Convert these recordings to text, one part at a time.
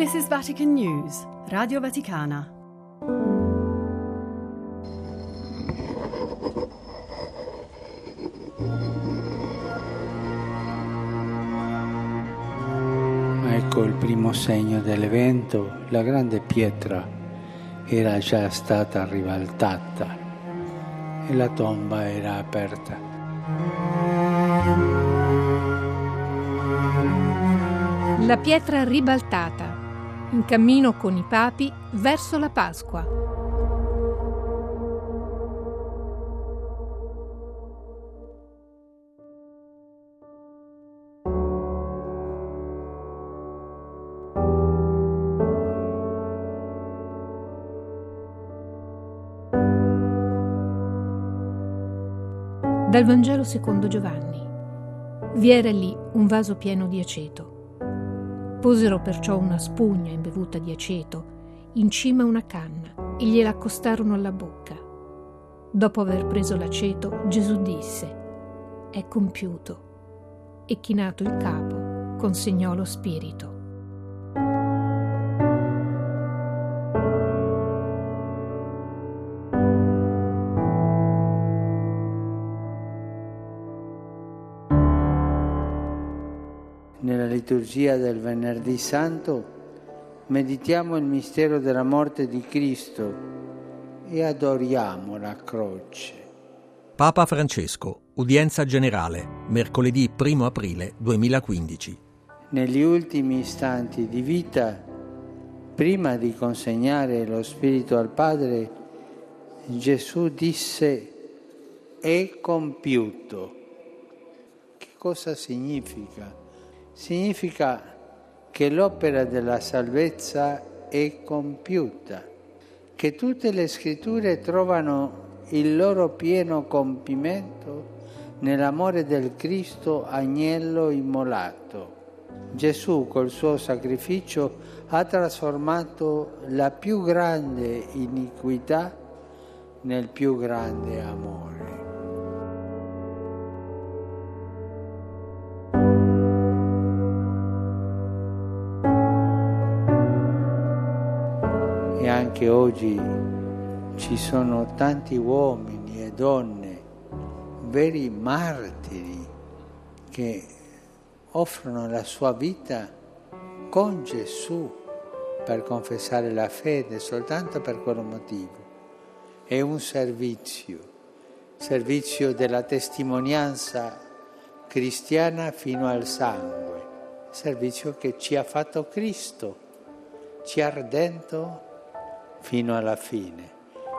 This is Vatican News, Radio Vaticana. Ecco il primo segno dell'evento, la grande pietra era già stata ribaltata e la tomba era aperta. La pietra ribaltata, in cammino con i papi verso la Pasqua. Dal Vangelo secondo Giovanni. Vi era lì un vaso pieno di aceto. Posero perciò una spugna imbevuta di aceto in cima a una canna e gliela accostarono alla bocca. Dopo aver preso l'aceto, Gesù disse, È compiuto. E chinato il capo, consegnò lo spirito. Nella liturgia del Venerdì Santo meditiamo il mistero della morte di Cristo e adoriamo la croce. Papa Francesco, udienza generale, mercoledì 1 aprile 2015. Negli ultimi istanti di vita, prima di consegnare lo Spirito al Padre, Gesù disse è compiuto. Che cosa significa? Significa che l'opera della salvezza è compiuta, che tutte le scritture trovano il loro pieno compimento nell'amore del Cristo agnello immolato. Gesù col suo sacrificio ha trasformato la più grande iniquità nel più grande amore. Anche oggi ci sono tanti uomini e donne, veri martiri, che offrono la sua vita con Gesù per confessare la fede soltanto per quello motivo. È un servizio, servizio della testimonianza cristiana fino al sangue, servizio che ci ha fatto Cristo, ci ha redento fino alla fine.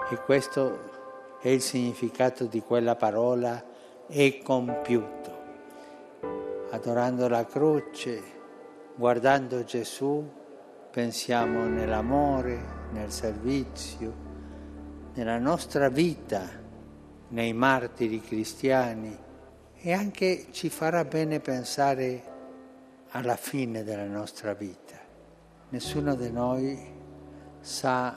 E questo è il significato di quella parola è compiuto. Adorando la croce, guardando Gesù, pensiamo nell'amore, nel servizio, nella nostra vita, nei martiri cristiani e anche ci farà bene pensare alla fine della nostra vita. Nessuno di noi sa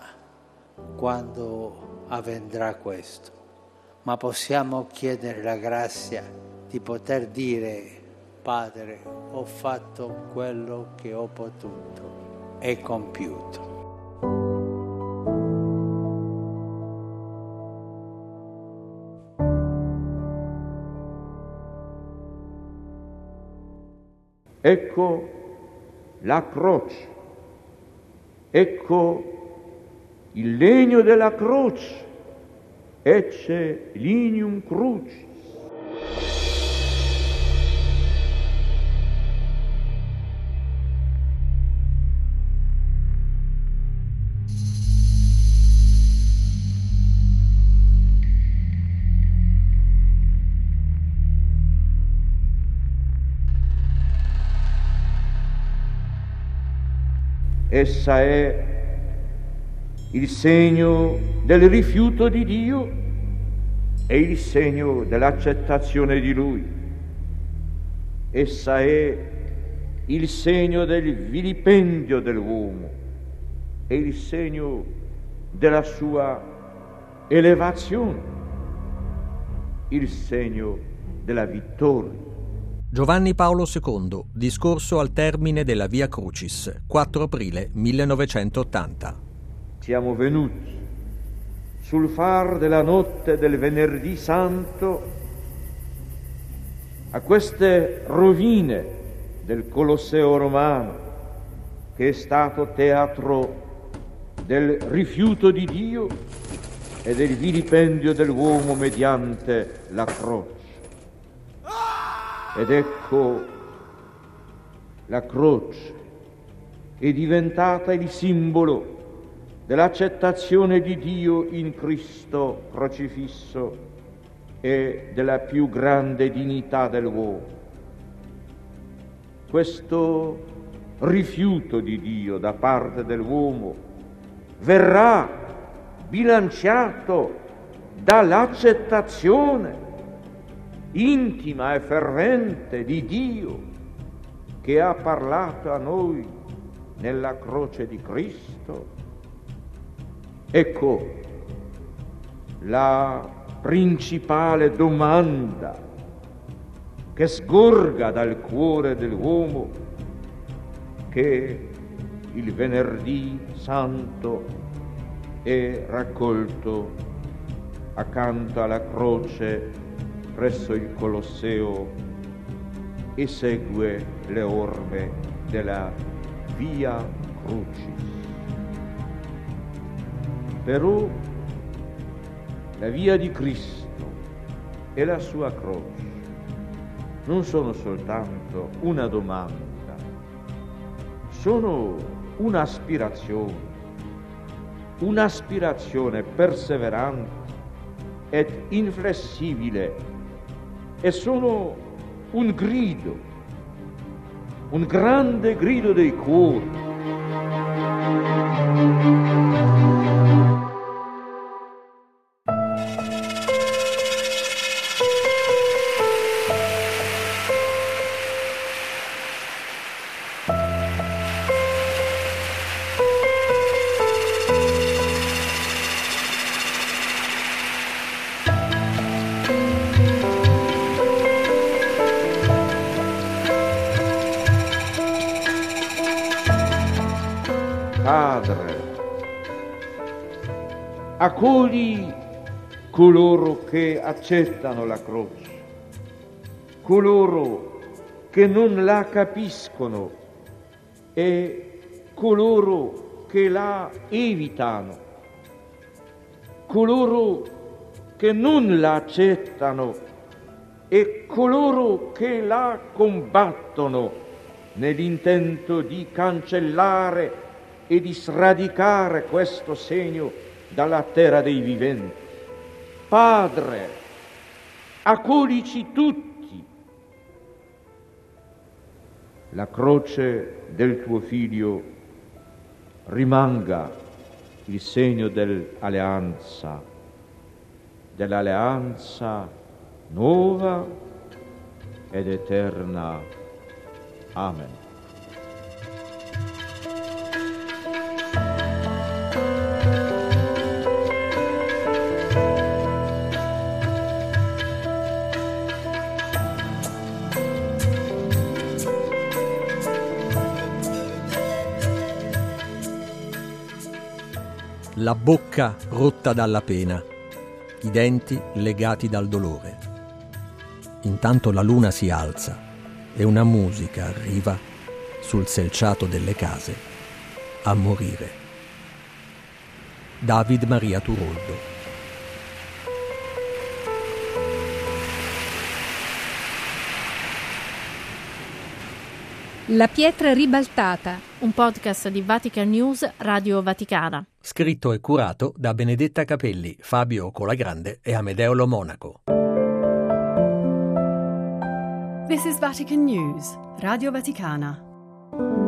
quando avvendrà questo, ma possiamo chiedere la grazia di poter dire, Padre, ho fatto quello che ho potuto, è compiuto. Ecco la croce, ecco il legno della croce, ecce lignum crucis. Essa è il segno del rifiuto di Dio e il segno dell'accettazione di Lui. Essa è il segno del vilipendio dell'uomo e il segno della sua elevazione, il segno della vittoria. Giovanni Paolo II, discorso al termine della Via Crucis, 4 aprile 1980. Siamo venuti sul far della notte del venerdì santo a queste rovine del Colosseo romano che è stato teatro del rifiuto di Dio e del vilipendio dell'uomo mediante la croce. Ed ecco la croce è diventata il simbolo dell'accettazione di Dio in Cristo crocifisso e della più grande dignità dell'uomo. Questo rifiuto di Dio da parte dell'uomo verrà bilanciato dall'accettazione intima e fervente di Dio che ha parlato a noi nella croce di Cristo. Ecco la principale domanda che sgorga dal cuore dell'uomo che il venerdì santo è raccolto accanto alla croce presso il Colosseo e segue le orme della Via Crucis. Però la via di Cristo e la sua croce non sono soltanto una domanda, sono un'aspirazione, un'aspirazione perseverante ed inflessibile e sono un grido, un grande grido dei cuori. Padre, accogli coloro che accettano la croce, coloro che non la capiscono e coloro che la evitano, coloro che non la accettano e coloro che la combattono nell'intento di cancellare e di sradicare questo segno dalla terra dei viventi. Padre, accolici tutti. La croce del tuo figlio rimanga il segno dell'alleanza, dell'alleanza nuova ed eterna. Amen. La bocca rotta dalla pena, i denti legati dal dolore. Intanto la luna si alza e una musica arriva sul selciato delle case a morire. David Maria Turoldo La pietra ribaltata, un podcast di Vatican News Radio Vaticana. Scritto e curato da Benedetta Capelli, Fabio Colagrande e Amedeo Lo Monaco. This is Vatican News, Radio Vaticana.